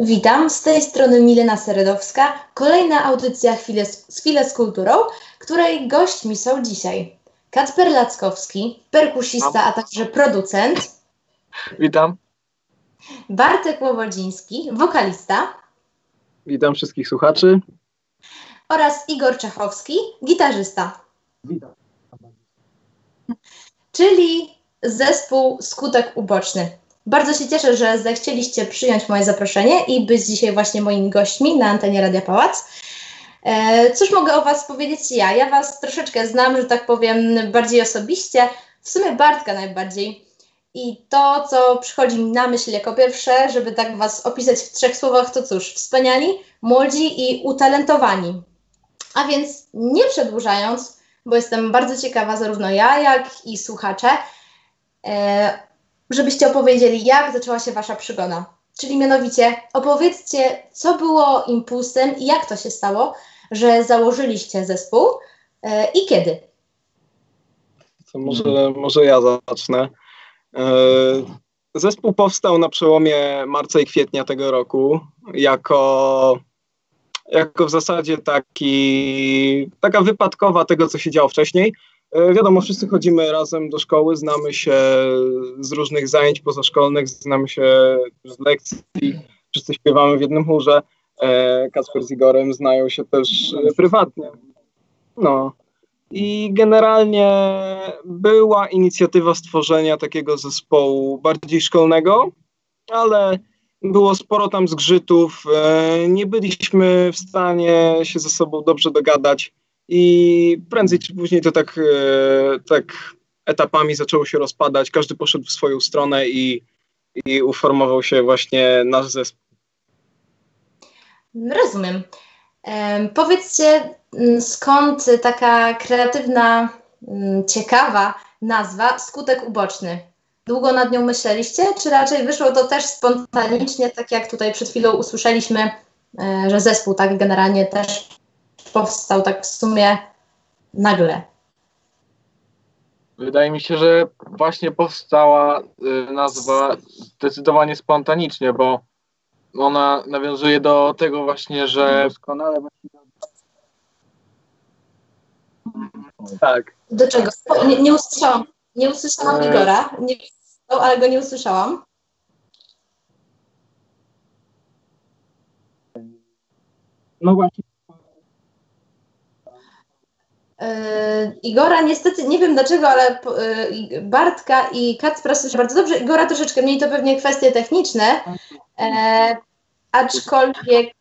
Witam, z tej strony Milena Seredowska. Kolejna audycja Chwile z, Chwile z Kulturą, której gośćmi są dzisiaj Kacper Lackowski, perkusista, a także producent. Witam. Bartek Łowodziński, wokalista. Witam wszystkich słuchaczy. Oraz Igor Czechowski, gitarzysta. Witam. Czyli zespół Skutek Uboczny. Bardzo się cieszę, że zechcieliście przyjąć moje zaproszenie i być dzisiaj właśnie moimi gośćmi na antenie Radia Pałac. E, cóż mogę o Was powiedzieć ja? Ja Was troszeczkę znam, że tak powiem, bardziej osobiście, w sumie Bartka najbardziej. I to, co przychodzi mi na myśl jako pierwsze, żeby tak Was opisać w trzech słowach, to cóż, wspaniali, młodzi i utalentowani. A więc nie przedłużając, bo jestem bardzo ciekawa, zarówno ja, jak i słuchacze, e, żebyście opowiedzieli, jak zaczęła się Wasza przygoda. Czyli mianowicie opowiedzcie, co było impulsem i jak to się stało, że założyliście zespół e, i kiedy. To może, może ja zacznę. E, zespół powstał na przełomie marca i kwietnia tego roku jako, jako w zasadzie taki, taka wypadkowa tego, co się działo wcześniej. E, wiadomo, wszyscy chodzimy razem do szkoły, znamy się z różnych zajęć pozaszkolnych, znamy się z lekcji, wszyscy śpiewamy w jednym chórze. E, Kasper z Igorem znają się też e, prywatnie. No. I generalnie była inicjatywa stworzenia takiego zespołu bardziej szkolnego, ale było sporo tam zgrzytów. Nie byliśmy w stanie się ze sobą dobrze dogadać i prędzej czy później to tak, e, tak etapami zaczęło się rozpadać, każdy poszedł w swoją stronę i, i uformował się właśnie nasz zespół. Rozumiem. E, powiedzcie, skąd taka kreatywna, ciekawa nazwa skutek uboczny? Długo nad nią myśleliście, czy raczej wyszło to też spontanicznie, tak jak tutaj przed chwilą usłyszeliśmy, e, że zespół tak generalnie też powstał tak w sumie nagle? Wydaje mi się, że właśnie powstała y, nazwa zdecydowanie spontanicznie, bo ona nawiązuje do tego właśnie, że doskonale Tak. Do czego? Nie, nie usłyszałam. Nie usłyszałam e... Igora, nie, ale go nie usłyszałam. No właśnie, Igora niestety, nie wiem dlaczego, ale yy, Bartka i Kacpra słyszę bardzo dobrze. Igora troszeczkę mniej, to pewnie kwestie techniczne, e, aczkolwiek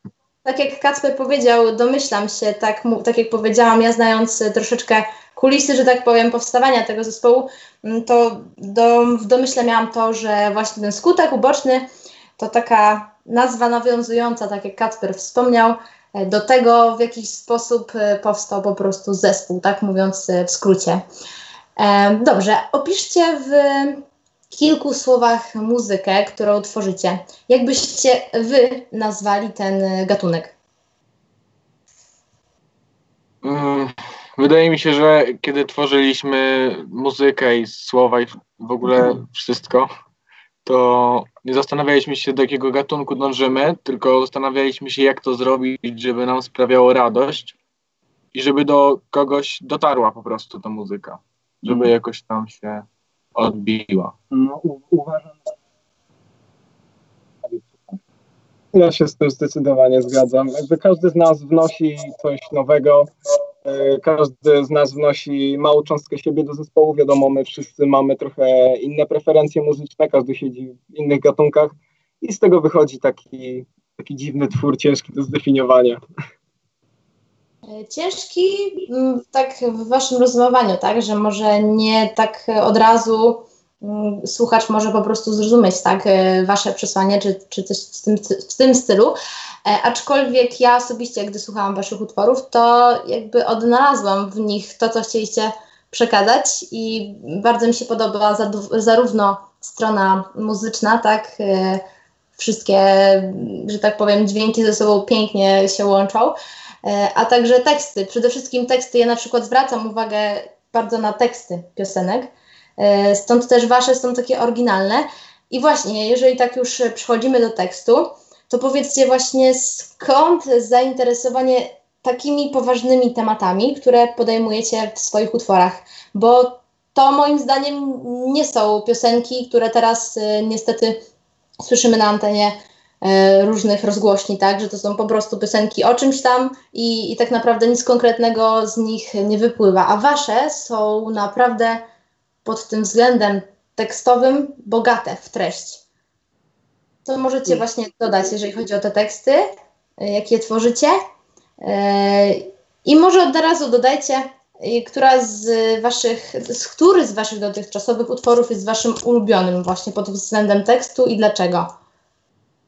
tak jak Kacper powiedział, domyślam się, tak, tak jak powiedziałam, ja znając troszeczkę kulisy, że tak powiem, powstawania tego zespołu, mm, to do, w domyśle miałam to, że właśnie ten skutek uboczny to taka nazwa nawiązująca, tak jak Kacper wspomniał, do tego w jakiś sposób e, powstał po prostu zespół, tak mówiąc e, w skrócie. Dobrze, opiszcie w kilku słowach muzykę, którą tworzycie. Jak byście wy nazwali ten gatunek? Mm, wydaje mi się, że kiedy tworzyliśmy muzykę i słowa i w ogóle wszystko, to nie zastanawialiśmy się, do jakiego gatunku dążymy, tylko zastanawialiśmy się, jak to zrobić, żeby nam sprawiało radość i żeby do kogoś dotarła po prostu ta muzyka, żeby mm. jakoś tam się odbiła. No, uważam. Ja się z tym zdecydowanie zgadzam. Jakby każdy z nas wnosi coś nowego, każdy z nas wnosi małą cząstkę siebie do zespołu. Wiadomo, my wszyscy mamy trochę inne preferencje muzyczne, każdy siedzi w innych gatunkach i z tego wychodzi taki, taki dziwny twór, ciężki do zdefiniowania. E, ciężki mm, tak w waszym rozumowaniu, tak, że może nie tak od razu słuchacz może po prostu zrozumieć tak, e, wasze przesłanie, czy, czy coś w tym, w tym stylu, E, aczkolwiek ja osobiście, gdy słuchałam Waszych utworów, to jakby odnalazłam w nich to, co chcieliście przekazać i bardzo mi się podoba zarówno strona muzyczna, tak, e, wszystkie, że tak powiem, dźwięki ze sobą pięknie się łączą, e, a także teksty. Przede wszystkim teksty, ja na przykład zwracam uwagę bardzo na teksty piosenek, stąd też Wasze są takie oryginalne. I właśnie, jeżeli tak już przechodzimy do tekstu, to powiedzcie właśnie skąd zainteresowanie takimi poważnymi tematami, które podejmujecie w swoich utworach, bo to moim zdaniem nie są piosenki, które teraz y, niestety słyszymy na antenie y, różnych rozgłośni, tak, że to są po prostu piosenki o czymś tam i, i tak naprawdę nic konkretnego z nich nie wypływa, a wasze są naprawdę pod tym względem tekstowym bogate w treść. Co możecie mm. właśnie dodać, jeżeli chodzi o te teksty, y, jakie tworzycie? I może od razu dodajcie, która z waszych, z który z waszych dotychczasowych utworów jest waszym ulubionym właśnie pod względem tekstu i dlaczego?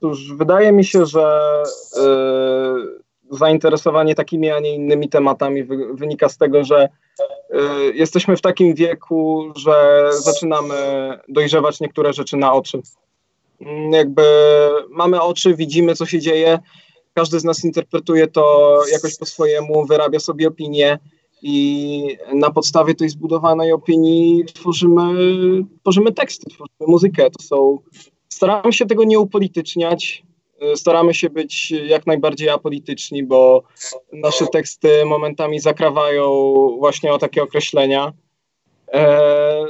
Cóż, wydaje mi się, że y, zainteresowanie takimi, a nie innymi tematami wy, wynika z tego, że y, jesteśmy w takim wieku, że zaczynamy dojrzewać niektóre rzeczy na oczy. Jakby mamy oczy, widzimy, co się dzieje, każdy z nas interpretuje to jakoś po swojemu, wyrabia sobie opinię i na podstawie tej zbudowanej opinii tworzymy, tworzymy teksty, tworzymy muzykę. To są, staramy się tego nie upolityczniać, staramy się być jak najbardziej apolityczni, bo nasze teksty momentami zakrawają właśnie o takie określenia. E,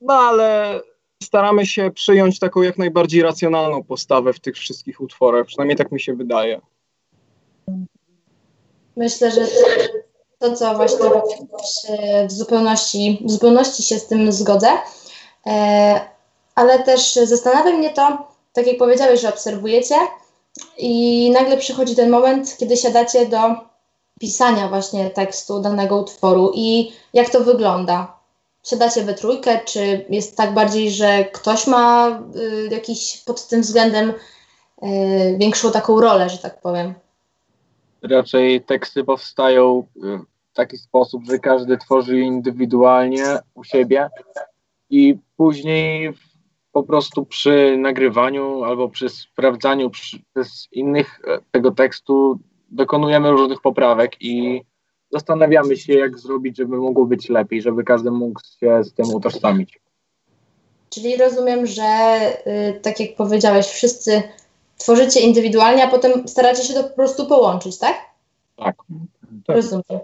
no ale staramy się przyjąć taką jak najbardziej racjonalną postawę w tych wszystkich utworach, przynajmniej tak mi się wydaje. Myślę, że to, co właśnie w zupełności, w zupełności się z tym zgodzę. E, ale też zastanawia mnie to, tak jak powiedziałeś, że obserwujecie i nagle przychodzi ten moment, kiedy siadacie do pisania właśnie tekstu danego utworu i jak to wygląda? Siadacie we trójkę, czy jest tak bardziej, że ktoś ma y, jakiś pod tym względem y, większą taką rolę, że tak powiem? Raczej teksty powstają y, w taki sposób, że każdy tworzy indywidualnie u siebie i później po prostu przy nagrywaniu albo przy sprawdzaniu przez innych e, tego tekstu dokonujemy różnych poprawek i zastanawiamy się, jak zrobić, żeby mogło być lepiej, żeby każdy mógł się z tym utożsamić. Czyli rozumiem, że y, tak jak powiedziałeś, wszyscy tworzycie indywidualnie, a potem staracie się to po prostu połączyć, tak? Tak. tak. Rozumiem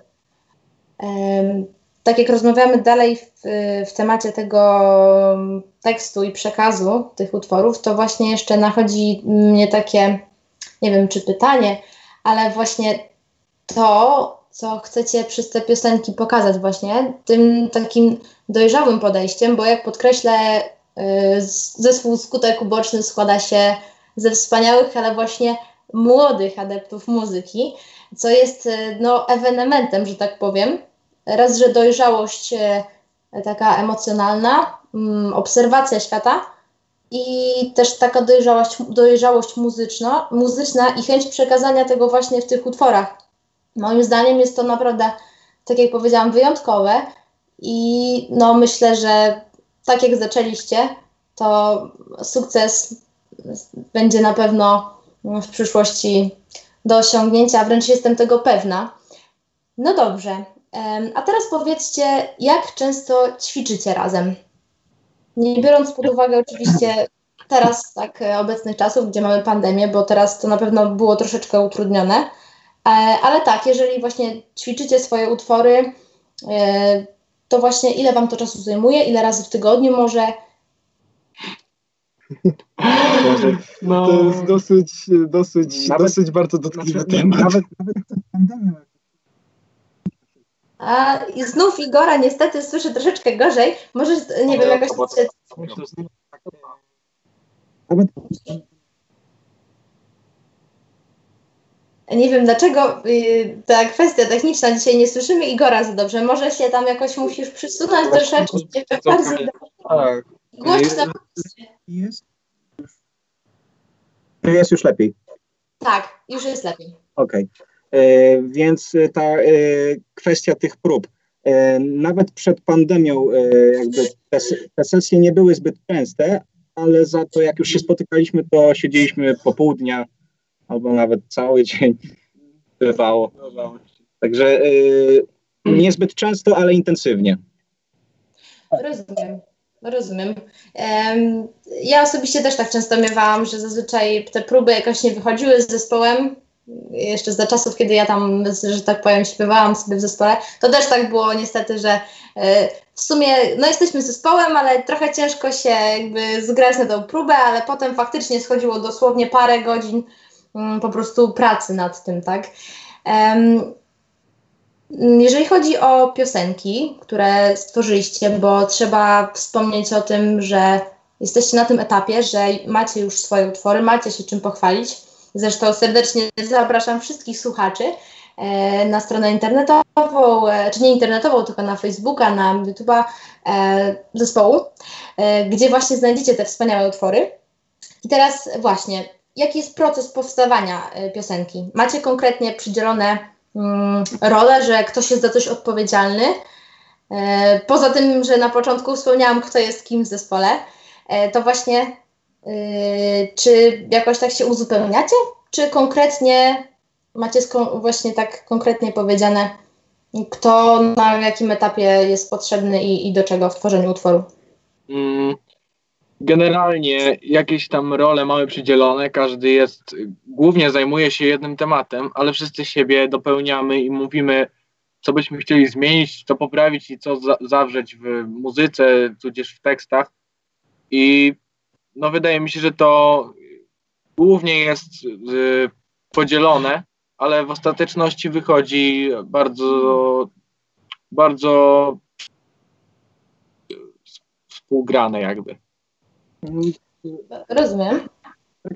tak jak rozmawiamy dalej w, w temacie tego tekstu i przekazu tych utworów, to właśnie jeszcze nachodzi mnie takie, nie wiem czy pytanie, ale właśnie to, co chcecie przez te piosenki pokazać właśnie, tym takim dojrzałym podejściem, bo jak podkreślę, y, zespół Skutek Uboczny składa się ze wspaniałych, ale właśnie młodych adeptów muzyki, co jest y, no, ewenementem, że tak powiem, raz, że dojrzałość e, taka emocjonalna, mm, obserwacja świata i też taka dojrzałość, dojrzałość muzyczna, muzyczna i chęć przekazania tego właśnie w tych utworach. Moim zdaniem jest to naprawdę, tak jak powiedziałam, wyjątkowe i no myślę, że tak jak zaczęliście, to sukces będzie na pewno w przyszłości do osiągnięcia, wręcz jestem tego pewna. No dobrze, a teraz powiedzcie, jak często ćwiczycie razem? Nie biorąc pod uwagę oczywiście teraz tak e, obecnych czasów, gdzie mamy pandemię, bo teraz to na pewno było troszeczkę utrudnione, e, ale tak, jeżeli właśnie ćwiczycie swoje utwory, e, to właśnie ile Wam to czasu zajmuje, ile razy w tygodniu może? No, to jest dosyć, dosyć, nawet, dosyć bardzo dotkliwy znaczy, temat. Nawet, nawet przed pandemią a i znów Igora niestety słyszę troszeczkę gorzej. Może, nie wiem, jakoś... Nie wiem dlaczego y, ta kwestia techniczna dzisiaj nie słyszymy Igora za dobrze. Może się tam jakoś musisz przysunąć troszeczkę. Bardzo tak. Głośno. Jest? Jest już lepiej. Tak, już jest lepiej. Okej. Okay. E, więc ta e, kwestia tych prób, e, nawet przed pandemią jakby te, te sesje nie były zbyt częste, ale za to jak już się spotykaliśmy, to siedzieliśmy po pół dnia albo nawet cały dzień bywało. Także niezbyt często, ale intensywnie. Rozumiem. Rozumiem. Ja osobiście też tak często miewałam, że zazwyczaj te próby jakoś nie wychodziły z zespołem. Jeszcze za czasów, kiedy ja tam, że tak powiem, śpiewałam sobie w zespole, to też tak było niestety, że e, w sumie, no jesteśmy zespołem, ale trochę ciężko się jakby zgrać na tą próbę, ale potem faktycznie schodziło dosłownie parę godzin mm, po prostu pracy nad tym, tak. Jeżeli chodzi o piosenki, które stworzyliście, bo trzeba wspomnieć o tym, że jesteście na tym etapie, że macie już swoje utwory, macie się czym pochwalić. Zresztą serdecznie zapraszam wszystkich słuchaczy e, na stronę internetową, e, czy nie internetową, tylko na Facebooka, na YouTube'a e, zespołu, gdzie właśnie znajdziecie te wspaniałe utwory. I teraz właśnie, jaki jest proces powstawania piosenki? Macie konkretnie przydzielone Mm, rolę, że ktoś jest za coś odpowiedzialny. Poza tym, że na początku wspomniałam, kto jest kim w zespole, to właśnie czy jakoś tak się uzupełniacie, czy konkretnie macie właśnie tak konkretnie powiedziane, kto na jakim etapie jest potrzebny i, i do czego w tworzeniu utworu? Mm, generalnie jakieś tam role mamy przydzielone, każdy jest, głównie zajmuje się jednym tematem, ale wszyscy siebie dopełniamy i mówimy, co byśmy chcieli zmienić, co poprawić i co za zawrzeć w muzyce, tudzież w tekstach. I no wydaje mi się, że to głównie jest y, podzielone, ale w ostateczności wychodzi bardzo, bardzo współgrane jakby. Rozumiem.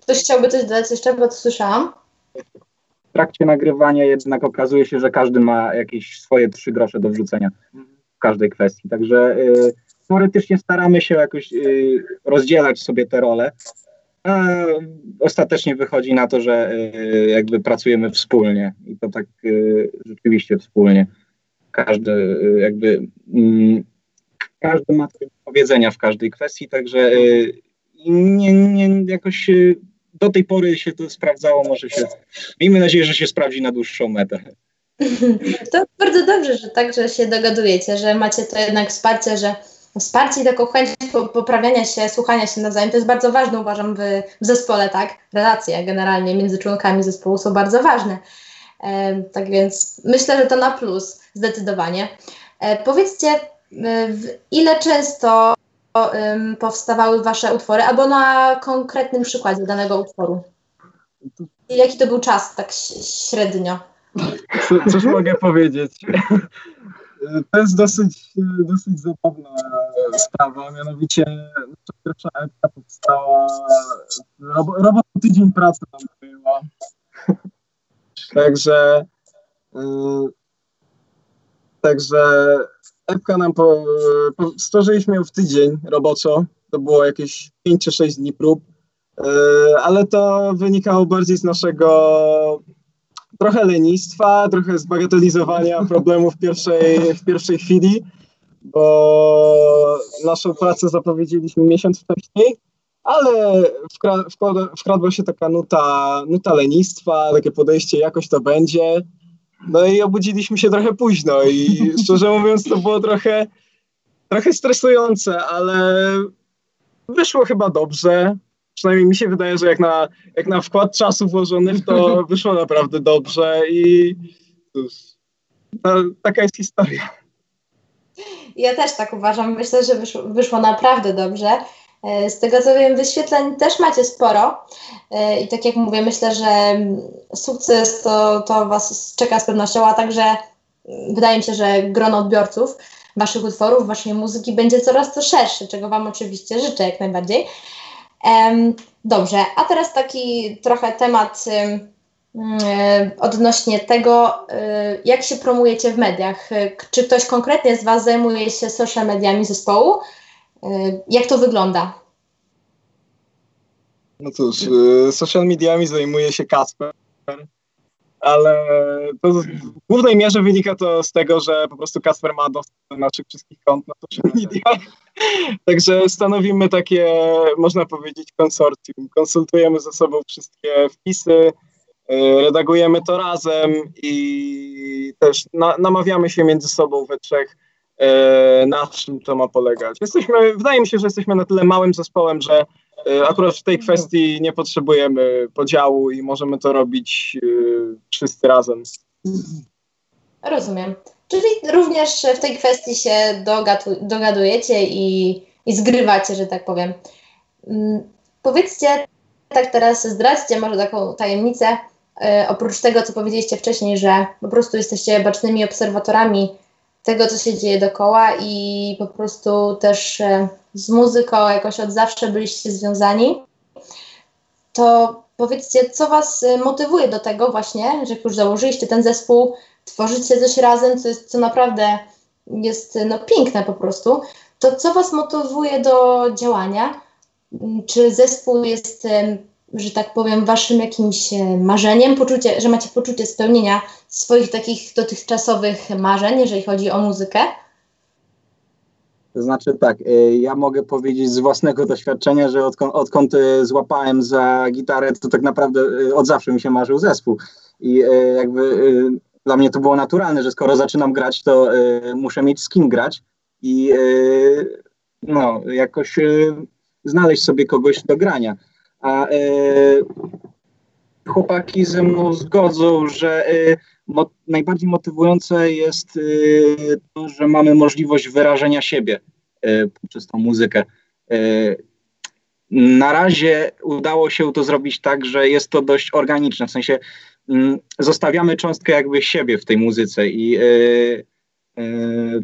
Ktoś chciałby coś dodać jeszcze, bo to słyszałam. W trakcie nagrywania jednak okazuje się, że każdy ma jakieś swoje trzy grosze do wrzucenia w każdej kwestii. Także y, teoretycznie staramy się jakoś y, rozdzielać sobie te role, a ostatecznie wychodzi na to, że y, jakby pracujemy wspólnie i to tak y, rzeczywiście wspólnie. Każdy jakby mm, każdy ma coś do powiedzenia w każdej kwestii, także nie, nie, jakoś do tej pory się to sprawdzało, może się, miejmy nadzieję, że się sprawdzi na dłuższą metę. To bardzo dobrze, że tak, że się dogadujecie, że macie to jednak wsparcie, że wsparcie i taką chęć poprawiania się, słuchania się nawzajem, to jest bardzo ważne, uważam, w, w zespole, tak? Relacje generalnie między członkami zespołu są bardzo ważne. E, tak więc myślę, że to na plus, zdecydowanie. E, powiedzcie, ile często powstawały Wasze utwory, albo na konkretnym przykładzie danego utworu? Jaki to był czas, tak średnio? Co, cóż mogę powiedzieć? To jest dosyć, dosyć zabawna sprawa, mianowicie pierwsza epka powstała, robot tydzień pracy tam była. Także, y, także epka nam po, po, stworzyliśmy ją w tydzień roboczo. To było jakieś 5 czy 6 dni prób, e, ale to wynikało bardziej z naszego trochę lenistwa, trochę zbagatelizowania problemów w pierwszej, w pierwszej chwili, bo naszą pracę zapowiedzieliśmy miesiąc wcześniej, ale wkra wkradła się taka nuta, nuta lenistwa, takie podejście, jakoś to będzie. No i obudziliśmy się trochę późno i szczerze mówiąc to było trochę, trochę stresujące, ale wyszło chyba dobrze. Przynajmniej mi się wydaje, że jak na, jak na wkład czasu włożony w to wyszło naprawdę dobrze i cóż, taka jest historia. Ja też tak uważam. Myślę, że wyszło, wyszło naprawdę dobrze. E, z tego co wiem, wyświetleń też macie sporo e, i tak jak mówię, myślę, że sukces to, to Was czeka z pewnością, a także wydaje mi się, że grono odbiorców Waszych utworów, Waszej muzyki będzie coraz to szersze, czego Wam oczywiście życzę jak najbardziej. Dobrze, a teraz taki trochę temat odnośnie tego, e, jak się promujecie w mediach. Czy ktoś konkretnie z Was zajmuje się social mediami zespołu? Jak to wygląda? No cóż, social mediami zajmuje się Kasper, ale to w głównej mierze wynika to z tego, że po prostu Kasper ma dostęp do naszych wszystkich kont na social mediach. Także stanowimy takie, można powiedzieć, konsorcjum. Konsultujemy ze sobą wszystkie wpisy, redagujemy to razem i też na, namawiamy się między sobą we trzech e, na czym to ma polegać. Jesteśmy, wydaje mi się, że jesteśmy na tyle małym zespołem, że e, akurat w tej kwestii nie potrzebujemy podziału i możemy to robić e, wszyscy razem. Rozumiem. Czyli również w tej kwestii się dogadu, dogadujecie i, i zgrywacie, że tak powiem. Mm, powiedzcie, tak teraz zdradźcie może taką tajemnicę, e, oprócz tego, co powiedzieliście wcześniej, że po prostu jesteście bacznymi obserwatorami tego, co się dzieje dookoła i po prostu też e, z muzyką jakoś od zawsze byliście związani, to powiedzcie, co Was e, motywuje do tego właśnie, że już założyliście ten zespół, tworzycie coś razem, co, jest, co naprawdę jest no, piękne po prostu, to co Was motywuje do działania? Czy zespół jest, że tak powiem, Waszym jakimś e, marzeniem, poczucie, że macie poczucie spełnienia swoich takich dotychczasowych marzeń, jeżeli chodzi o muzykę? To znaczy tak, e, ja mogę powiedzieć z własnego doświadczenia, że odkąd, odkąd e, złapałem za gitarę, to tak naprawdę od zawsze mi się marzył zespół. I jakby dla mnie to było naturalne, że skoro zaczynam grać, to muszę mieć z kim grać i no, jakoś znaleźć sobie kogoś do grania. A chłopaki ze mną zgodzą, że mo najbardziej motywujące jest to, że mamy możliwość wyrażenia siebie poprzez tą muzykę. Na razie udało się to zrobić tak, że jest to dość organiczne, w sensie Mm, zostawiamy cząstkę jakby siebie w tej muzyce i e, e,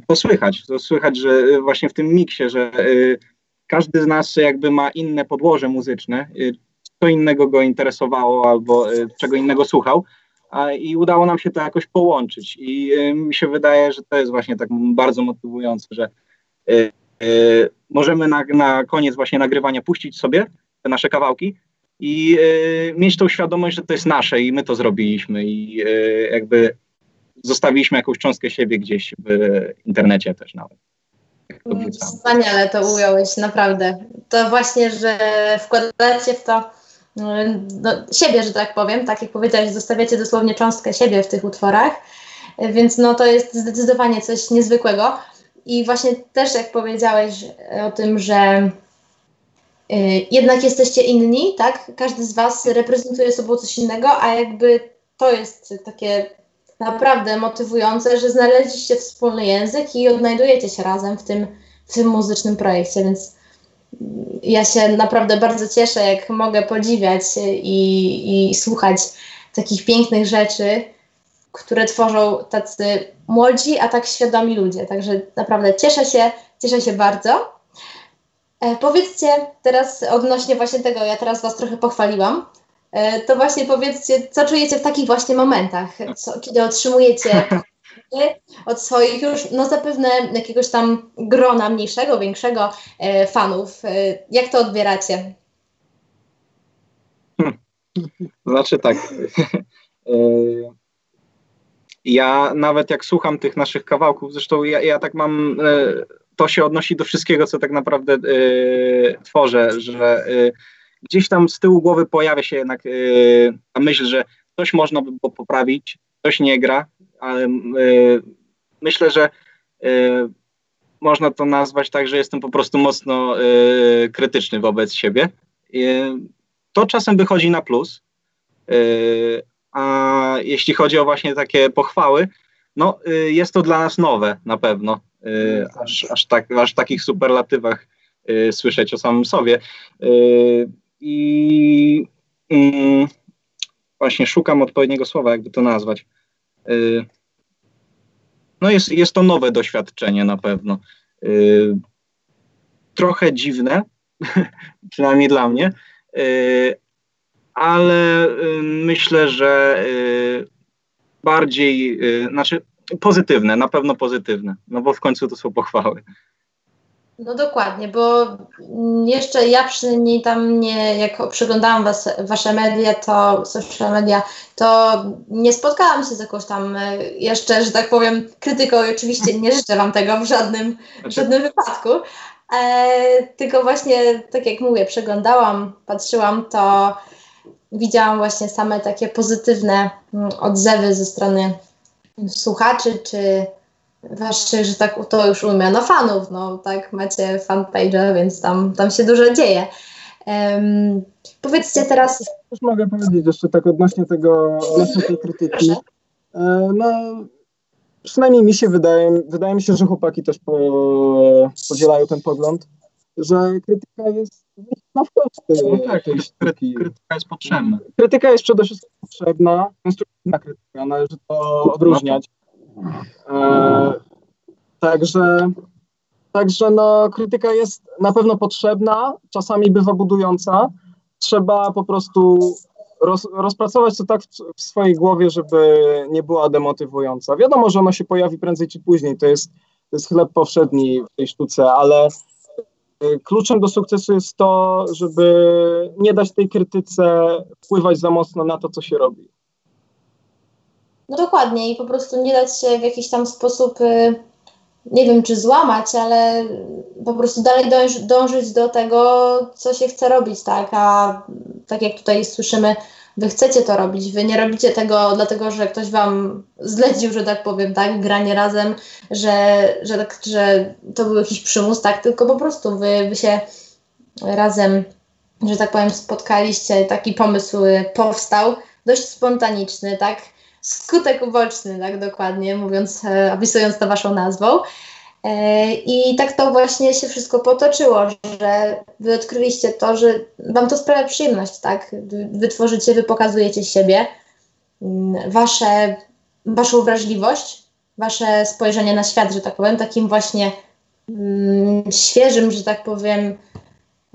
to słychać, to słychać, że właśnie w tym miksie, że e, każdy z nas jakby ma inne podłoże muzyczne, co innego go interesowało albo czego innego słuchał, i udało nam się to jakoś połączyć i mi się wydaje, że to jest właśnie tak bardzo motywujące, że możemy na, na koniec właśnie nagrywania puścić sobie te nasze kawałki, i y, mieć tą świadomość, że to jest nasze i my to zrobiliśmy i y, jakby zostawiliśmy jakąś cząstkę siebie gdzieś w internecie też nawet. Wspaniale to ująłeś, naprawdę. To właśnie, że wkładacie w to no, siebie, że tak powiem, tak jak powiedziałeś, zostawiacie dosłownie cząstkę siebie w tych utworach, więc no to jest zdecydowanie coś niezwykłego. I właśnie też jak powiedziałeś o tym, że Y, jednak jesteście inni, tak? Każdy z Was reprezentuje sobą coś innego, a jakby to jest takie naprawdę motywujące, że znaleźliście wspólny język i odnajdujecie się razem w tym, w tym muzycznym projekcie, więc ja się naprawdę bardzo cieszę, jak mogę podziwiać i, i słuchać takich pięknych rzeczy, które tworzą tacy młodzi, a tak świadomi ludzie. Także naprawdę cieszę się, cieszę się bardzo. E, powiedzcie teraz odnośnie właśnie tego, ja teraz Was trochę pochwaliłam, to właśnie powiedzcie, co czujecie w takich właśnie momentach, co, kiedy otrzymujecie od swoich już, no zapewne jakiegoś tam grona mniejszego, większego e, fanów. E, jak to odbieracie? Znaczy tak. E, ja nawet jak słucham tych naszych kawałków, zresztą ja, ja tak mam e, to się odnosi do wszystkiego, co tak naprawdę y, tworzę, że gdzieś tam z tyłu głowy pojawia się jednak y, ta myśl, że coś można by było poprawić, coś nie gra, ale myślę, że można to nazwać tak, że jestem po prostu mocno krytyczny wobec siebie. to czasem wychodzi na plus, a jeśli chodzi o właśnie takie pochwały, no jest to dla nas nowe na pewno. Y, aż, aż, tak, aż w takich superlatywach y, słyszeć o samym sobie. Y, I mm, właśnie szukam odpowiedniego słowa, jakby to nazwać. No jest, jest to nowe doświadczenie na pewno. Trochę dziwne, przynajmniej dla mnie, ale myślę, że bardziej, znaczy Pozytywne, na pewno pozytywne, no bo w końcu to są pochwały. No dokładnie, bo jeszcze ja przynajmniej tam nie, jak przeglądałam was, wasze media, to social media, to nie spotkałam się z jakąś tam e, jeszcze, że tak powiem, krytyką i oczywiście nie życzę wam tego w żadnym, w znaczy- żadnym wypadku. E, tylko właśnie, tak jak mówię, przeglądałam, patrzyłam, to widziałam właśnie same takie pozytywne mm, odzewy ze strony słuchaczy, czy waszych, że tak to już umiem, no fanów, no tak, macie fanpage, więc tam, tam się dużo dzieje. Um, powiedzcie teraz... Już mogę powiedzieć jeszcze tak odnośnie tego, odnośnie tej krytyki. E, no, przynajmniej mi się wydaje, wydaje mi się, że chłopaki też po, podzielają ten pogląd, że krytyka jest na wprost no tak, sztuki. Krytyka jest potrzebna. Krytyka jest przede wszystkim potrzebna, konstruktywna krytyka, należy to odróżniać. E, także, także no, krytyka jest na pewno potrzebna, czasami bywa budująca. Trzeba po prostu roz, rozpracować to tak w, w, swojej głowie, żeby nie była demotywująca. Wiadomo, że ona się pojawi prędzej czy później, to jest, to jest chleb powszedni w tej sztuce, ale y, kluczem do sukcesu jest to, żeby nie dać tej krytyce wpływać za mocno na to, co się robi. No dokładnie i po prostu nie dać się w jakiś tam sposób, y, nie wiem czy złamać, ale po prostu dalej dąż, dążyć do tego, co się chce robić, tak? A tak jak tutaj słyszymy, wy chcecie to robić, wy nie robicie tego dlatego, że ktoś wam zlecił, że tak powiem, tak, granie razem, że, że, tak, że to był jakiś przymus, tak, tylko po prostu wy, wy się razem, że tak powiem, spotkaliście, taki pomysł powstał, dość spontaniczny, tak, skutek uboczny, tak dokładnie mówiąc, e, opisując to waszą nazwą. E, I tak to właśnie się wszystko potoczyło, że wy odkryliście to, że wam to sprawia przyjemność, tak? Wy tworzycie, wy pokazujecie siebie, mm, wasze, waszą wrażliwość, wasze spojrzenie na świat, że tak powiem, takim właśnie mm, świeżym, że tak powiem,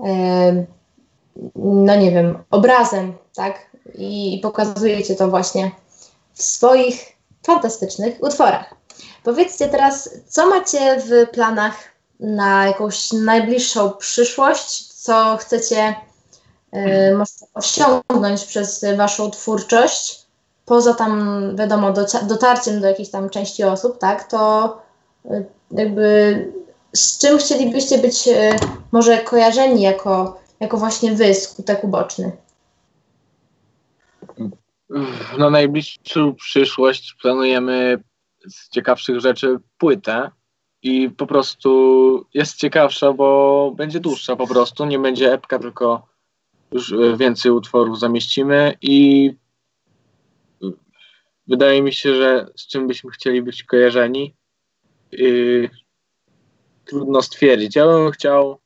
e, no nie wiem, obrazem, tak? I, i pokazujecie to właśnie w swoich fantastycznych utworach. Powiedzcie teraz, co macie w planach na jakąś najbliższą przyszłość, co chcecie y, osiągnąć przez Waszą twórczość, poza tam, wiadomo, dotarciem do jakiejś tam części osób, tak, to y, jakby z czym chcielibyście być y, może kojarzeni jako, jako właśnie Wy, skutek uboczny? Na najbliższą przyszłość planujemy z ciekawszych rzeczy płytę i po prostu jest ciekawsza, bo będzie dłuższa po prostu, nie będzie epka, tylko już e, więcej utworów zamieścimy i wydaje mi się, że z czym byśmy chcieli być kojarzeni, yy, trudno stwierdzić. Ja bym chciał,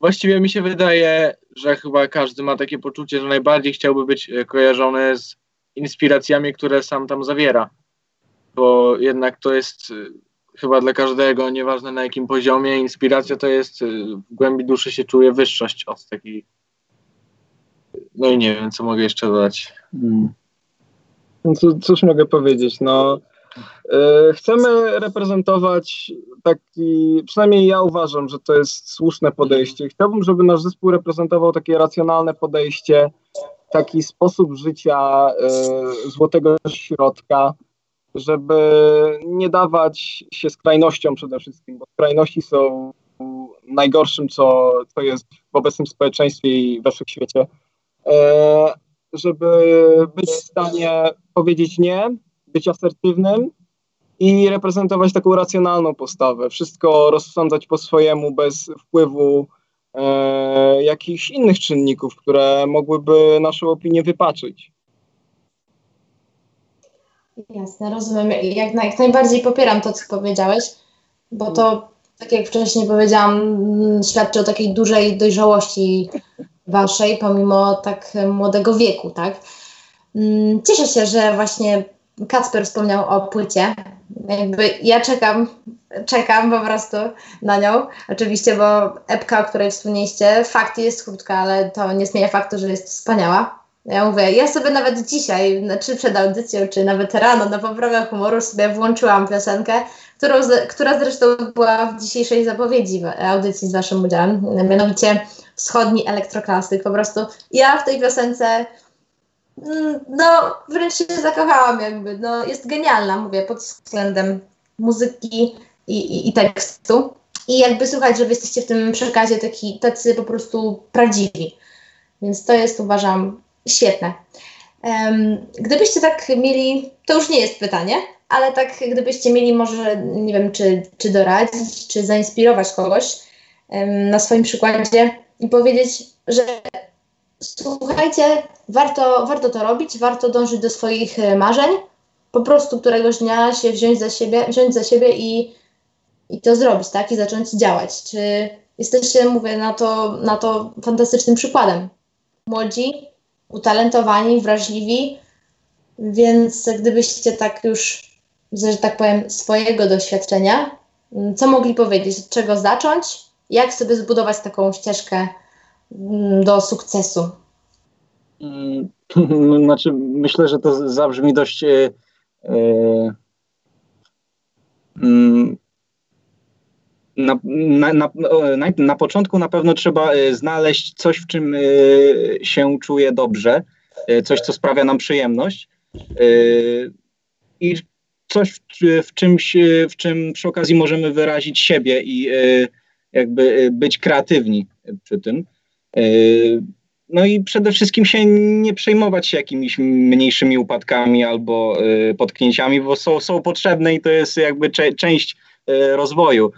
właściwie mi się wydaje, że chyba każdy ma takie poczucie, że najbardziej chciałby być e, kojarzony z inspiracjami, które sam tam zawiera bo jednak to jest y, chyba dla każdego, nieważne na jakim poziomie, inspiracja to jest, y, w głębi duszy się czuje wyższość od takiej. No i nie wiem, co mogę jeszcze dodać. Hmm. No cóż mogę powiedzieć, no yy, chcemy reprezentować taki, przynajmniej ja uważam, że to jest słuszne podejście. Chciałbym, żeby nasz zespół reprezentował takie racjonalne podejście, taki sposób życia yy, złotego środka, żeby nie dawać się skrajnościom przede wszystkim, bo skrajności są najgorszym, co, co jest w obecnym społeczeństwie i we wszechświecie. E, żeby być w stanie powiedzieć nie, być asertywnym i reprezentować taką racjonalną postawę. Wszystko rozsądzać po swojemu, bez wpływu e, jakichś innych czynników, które mogłyby naszą opinię wypaczyć. Jasne, rozumiem. Jak, jak najbardziej popieram to, co powiedziałeś, bo to, tak jak wcześniej powiedziałam, mm, świadczy o takiej dużej dojrzałości waszej, pomimo tak młodego wieku, tak? Mm, cieszę się, że właśnie Kacper wspomniał o płycie. Jakby ja czekam, czekam po prostu na nią. Oczywiście, bo epka, o której wspomnieliście, fakt jest krótka, ale to nie zmienia faktu, że jest wspaniała. Ja mówię, ja sobie nawet dzisiaj, czy przed audycją, czy nawet rano na poprawę humoru sobie włączyłam piosenkę, którą, która zresztą była w dzisiejszej zapowiedzi audycji z waszym udziałem, mianowicie wschodni elektroklasyk. Po prostu ja w tej piosence no wręcz się zakochałam jakby, no jest genialna, mówię, pod względem muzyki i, i, i tekstu. I jakby słuchać, że wy jesteście w tym przekazie taki, tacy po prostu prawdziwi. Więc to jest uważam Świetne. Um, gdybyście tak mieli, to już nie jest pytanie, ale tak gdybyście mieli może, nie wiem, czy, czy doradzić, czy zainspirować kogoś na swoim przykładzie i powiedzieć, że słuchajcie, warto, warto to robić, warto dążyć do swoich e, marzeń, po prostu któregoś dnia się wziąć za siebie, wziąć za siebie i, i to zrobić, tak? I zacząć działać. Czy jesteście, mówię, na to, na to fantastycznym przykładem. Młodzi, utalentowani, wrażliwi, więc gdybyście tak już, że tak powiem, swojego doświadczenia, co mogli powiedzieć, od czego zacząć, jak sobie zbudować taką ścieżkę do sukcesu? Mm, znaczy, myślę, że to zabrzmi dość. Yy, na, na, na, na, początku na pewno trzeba znaleźć coś, w czym się czuje dobrze, coś, co sprawia nam przyjemność. I coś, w, w, czymś, w czym przy okazji możemy wyrazić siebie i jakby być kreatywni przy tym. No i przede wszystkim się nie przejmować się jakimiś mniejszymi upadkami albo potknięciami, bo są, są potrzebne i to jest jakby cze, część rozwoju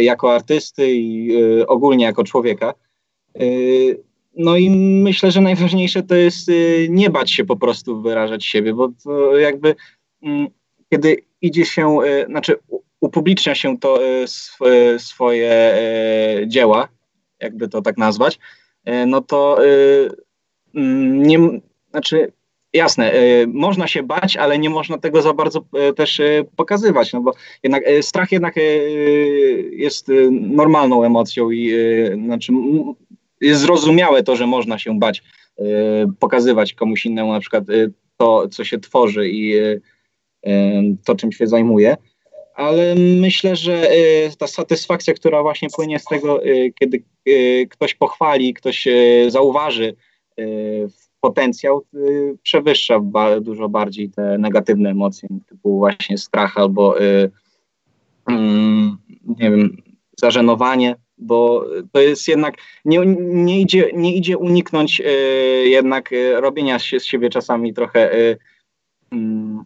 jako artysty i ogólnie jako człowieka. No i myślę, że najważniejsze to jest nie bać się po prostu wyrażać siebie, bo to jakby mm, kiedy idzie się, znaczy upublicznia się to swoje dzieła, jakby to tak nazwać, no to mm, nie, znaczy jasne, można się bać, ale nie można tego za bardzo też pokazywać, no bo jednak strach jednak jest normalną emocją i znaczy jest zrozumiałe to, że można się bać pokazywać komuś innemu na przykład to, co się tworzy i to, czym się zajmuje. Ale myślę, że ta satysfakcja, która właśnie płynie z tego, kiedy ktoś pochwali, ktoś zauważy potencjał, przewyższa dużo bardziej te negatywne emocje, typu właśnie strach albo mm, nie wiem, zażenowanie bo to jest jednak, nie, nie, idzie, nie idzie uniknąć jednak robienia się z siebie czasami trochę, mm,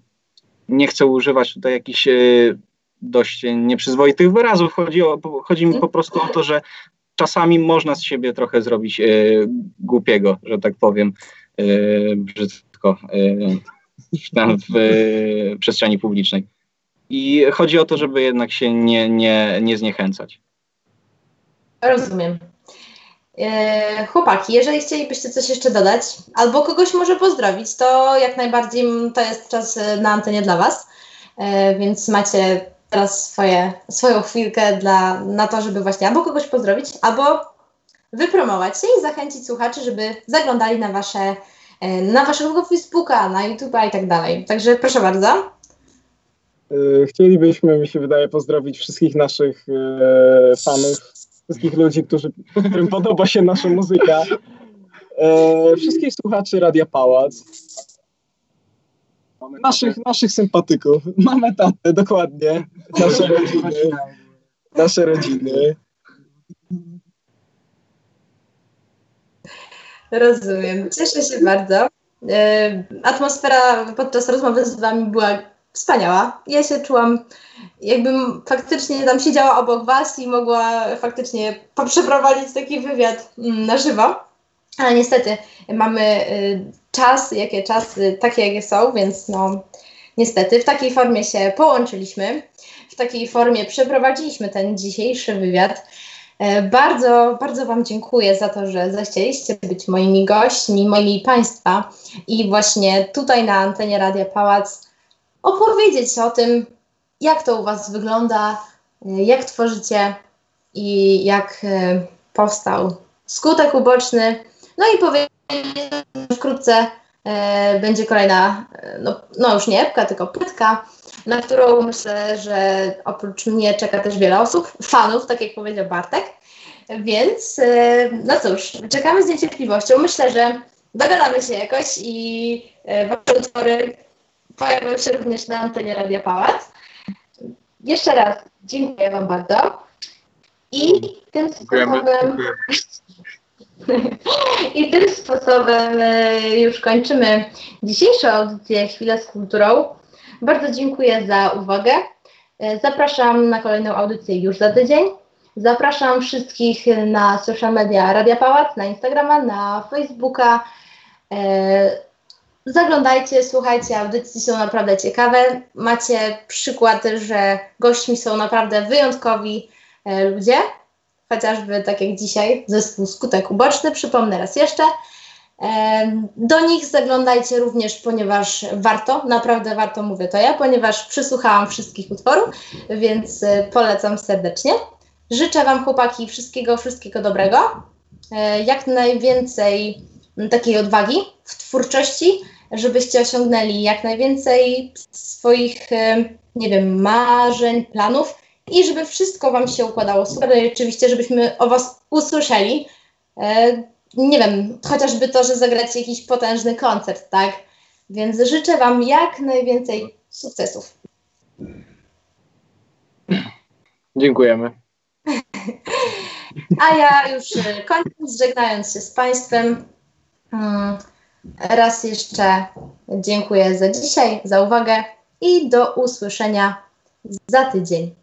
nie chcę używać tutaj jakichś dość nieprzyzwoitych wyrazów, chodzi, o, chodzi mi po prostu o to, że czasami można z siebie trochę zrobić głupiego, że tak powiem, brzydko tam w przestrzeni publicznej. I chodzi o to, żeby jednak się nie, nie, nie zniechęcać. Rozumiem. E, chłopaki, jeżeli chcielibyście coś jeszcze dodać, albo kogoś może pozdrowić, to jak najbardziej to jest czas na antenie dla Was, e, więc macie teraz swoje, swoją chwilkę dla, na to, żeby właśnie albo kogoś pozdrowić, albo wypromować się i zachęcić słuchaczy, żeby zaglądali na Wasze, e, na Waszego Facebooka, na YouTube'a i tak dalej. Także proszę bardzo. Chcielibyśmy, mi się wydaje, pozdrowić wszystkich naszych fanów wszystkich ludzi, którzy, którym podoba się nasza muzyka, e, wszystkich słuchaczy Radia Pałac, naszych, naszych sympatyków, mamy tatę, dokładnie, nasze rodziny, nasze rodziny. Rozumiem. Cieszę się bardzo. E, atmosfera podczas rozmowy z Wami była wspaniała. Ja się czułam, jakbym faktycznie tam siedziała obok Was i mogła faktycznie przeprowadzić taki wywiad mm, na żywo. Ale niestety mamy y, czas, jakie czasy, takie jakie są, więc no niestety w takiej formie się połączyliśmy, w takiej formie przeprowadziliśmy ten dzisiejszy wywiad. E, bardzo, bardzo Wam dziękuję za to, że zechcieliście być moimi gośćmi, moimi Państwa i właśnie tutaj na antenie Radia Pałac opowiedzieć o tym, jak to u Was wygląda, jak tworzycie i jak e, powstał skutek uboczny. No i powiedzieć, wkrótce e, będzie kolejna, e, no, no już nie epka, tylko płytka, na którą myślę, że oprócz mnie czeka też wiele osób, fanów, tak jak powiedział Bartek. Więc no cóż, czekamy z niecierpliwością. Myślę, że dogadamy się jakoś i wasze utwory pojawił się również na antenie Radia Pałac. Jeszcze raz dziękuję Wam bardzo. I tym sposobem. I tym sposobem e, już kończymy dzisiejszą audycję Chwilę z kulturą. Bardzo dziękuję za uwagę. E, zapraszam na kolejną audycję już za tydzień. Zapraszam wszystkich na social media Radia Pałac, na Instagrama, na Facebooka. E, zaglądajcie, słuchajcie, audycji są naprawdę ciekawe. Macie przykład, że gośćmi są naprawdę wyjątkowi ludzie, chociażby tak jak dzisiaj zespół Skutek Uboczny, przypomnę raz jeszcze. Do nich zaglądajcie również, ponieważ warto, naprawdę warto mówię to ja, ponieważ przysłuchałam wszystkich utworów, więc e, polecam serdecznie. Życzę Wam, chłopaki, wszystkiego, wszystkiego dobrego. E, jak najwięcej takiej odwagi w twórczości, żebyście osiągnęli jak najwięcej swoich, e, nie wiem, marzeń, planów i żeby wszystko Wam się układało super. Oczywiście, żebyśmy o Was usłyszeli nie wiem, chociażby to, że zagracie jakiś potężny koncert, tak? Więc życzę Wam jak najwięcej sukcesów. Dziękujemy. A ja już e, kończąc, żegnając się z Państwem, mm, raz jeszcze dziękuję za dzisiaj, za uwagę i do usłyszenia za tydzień.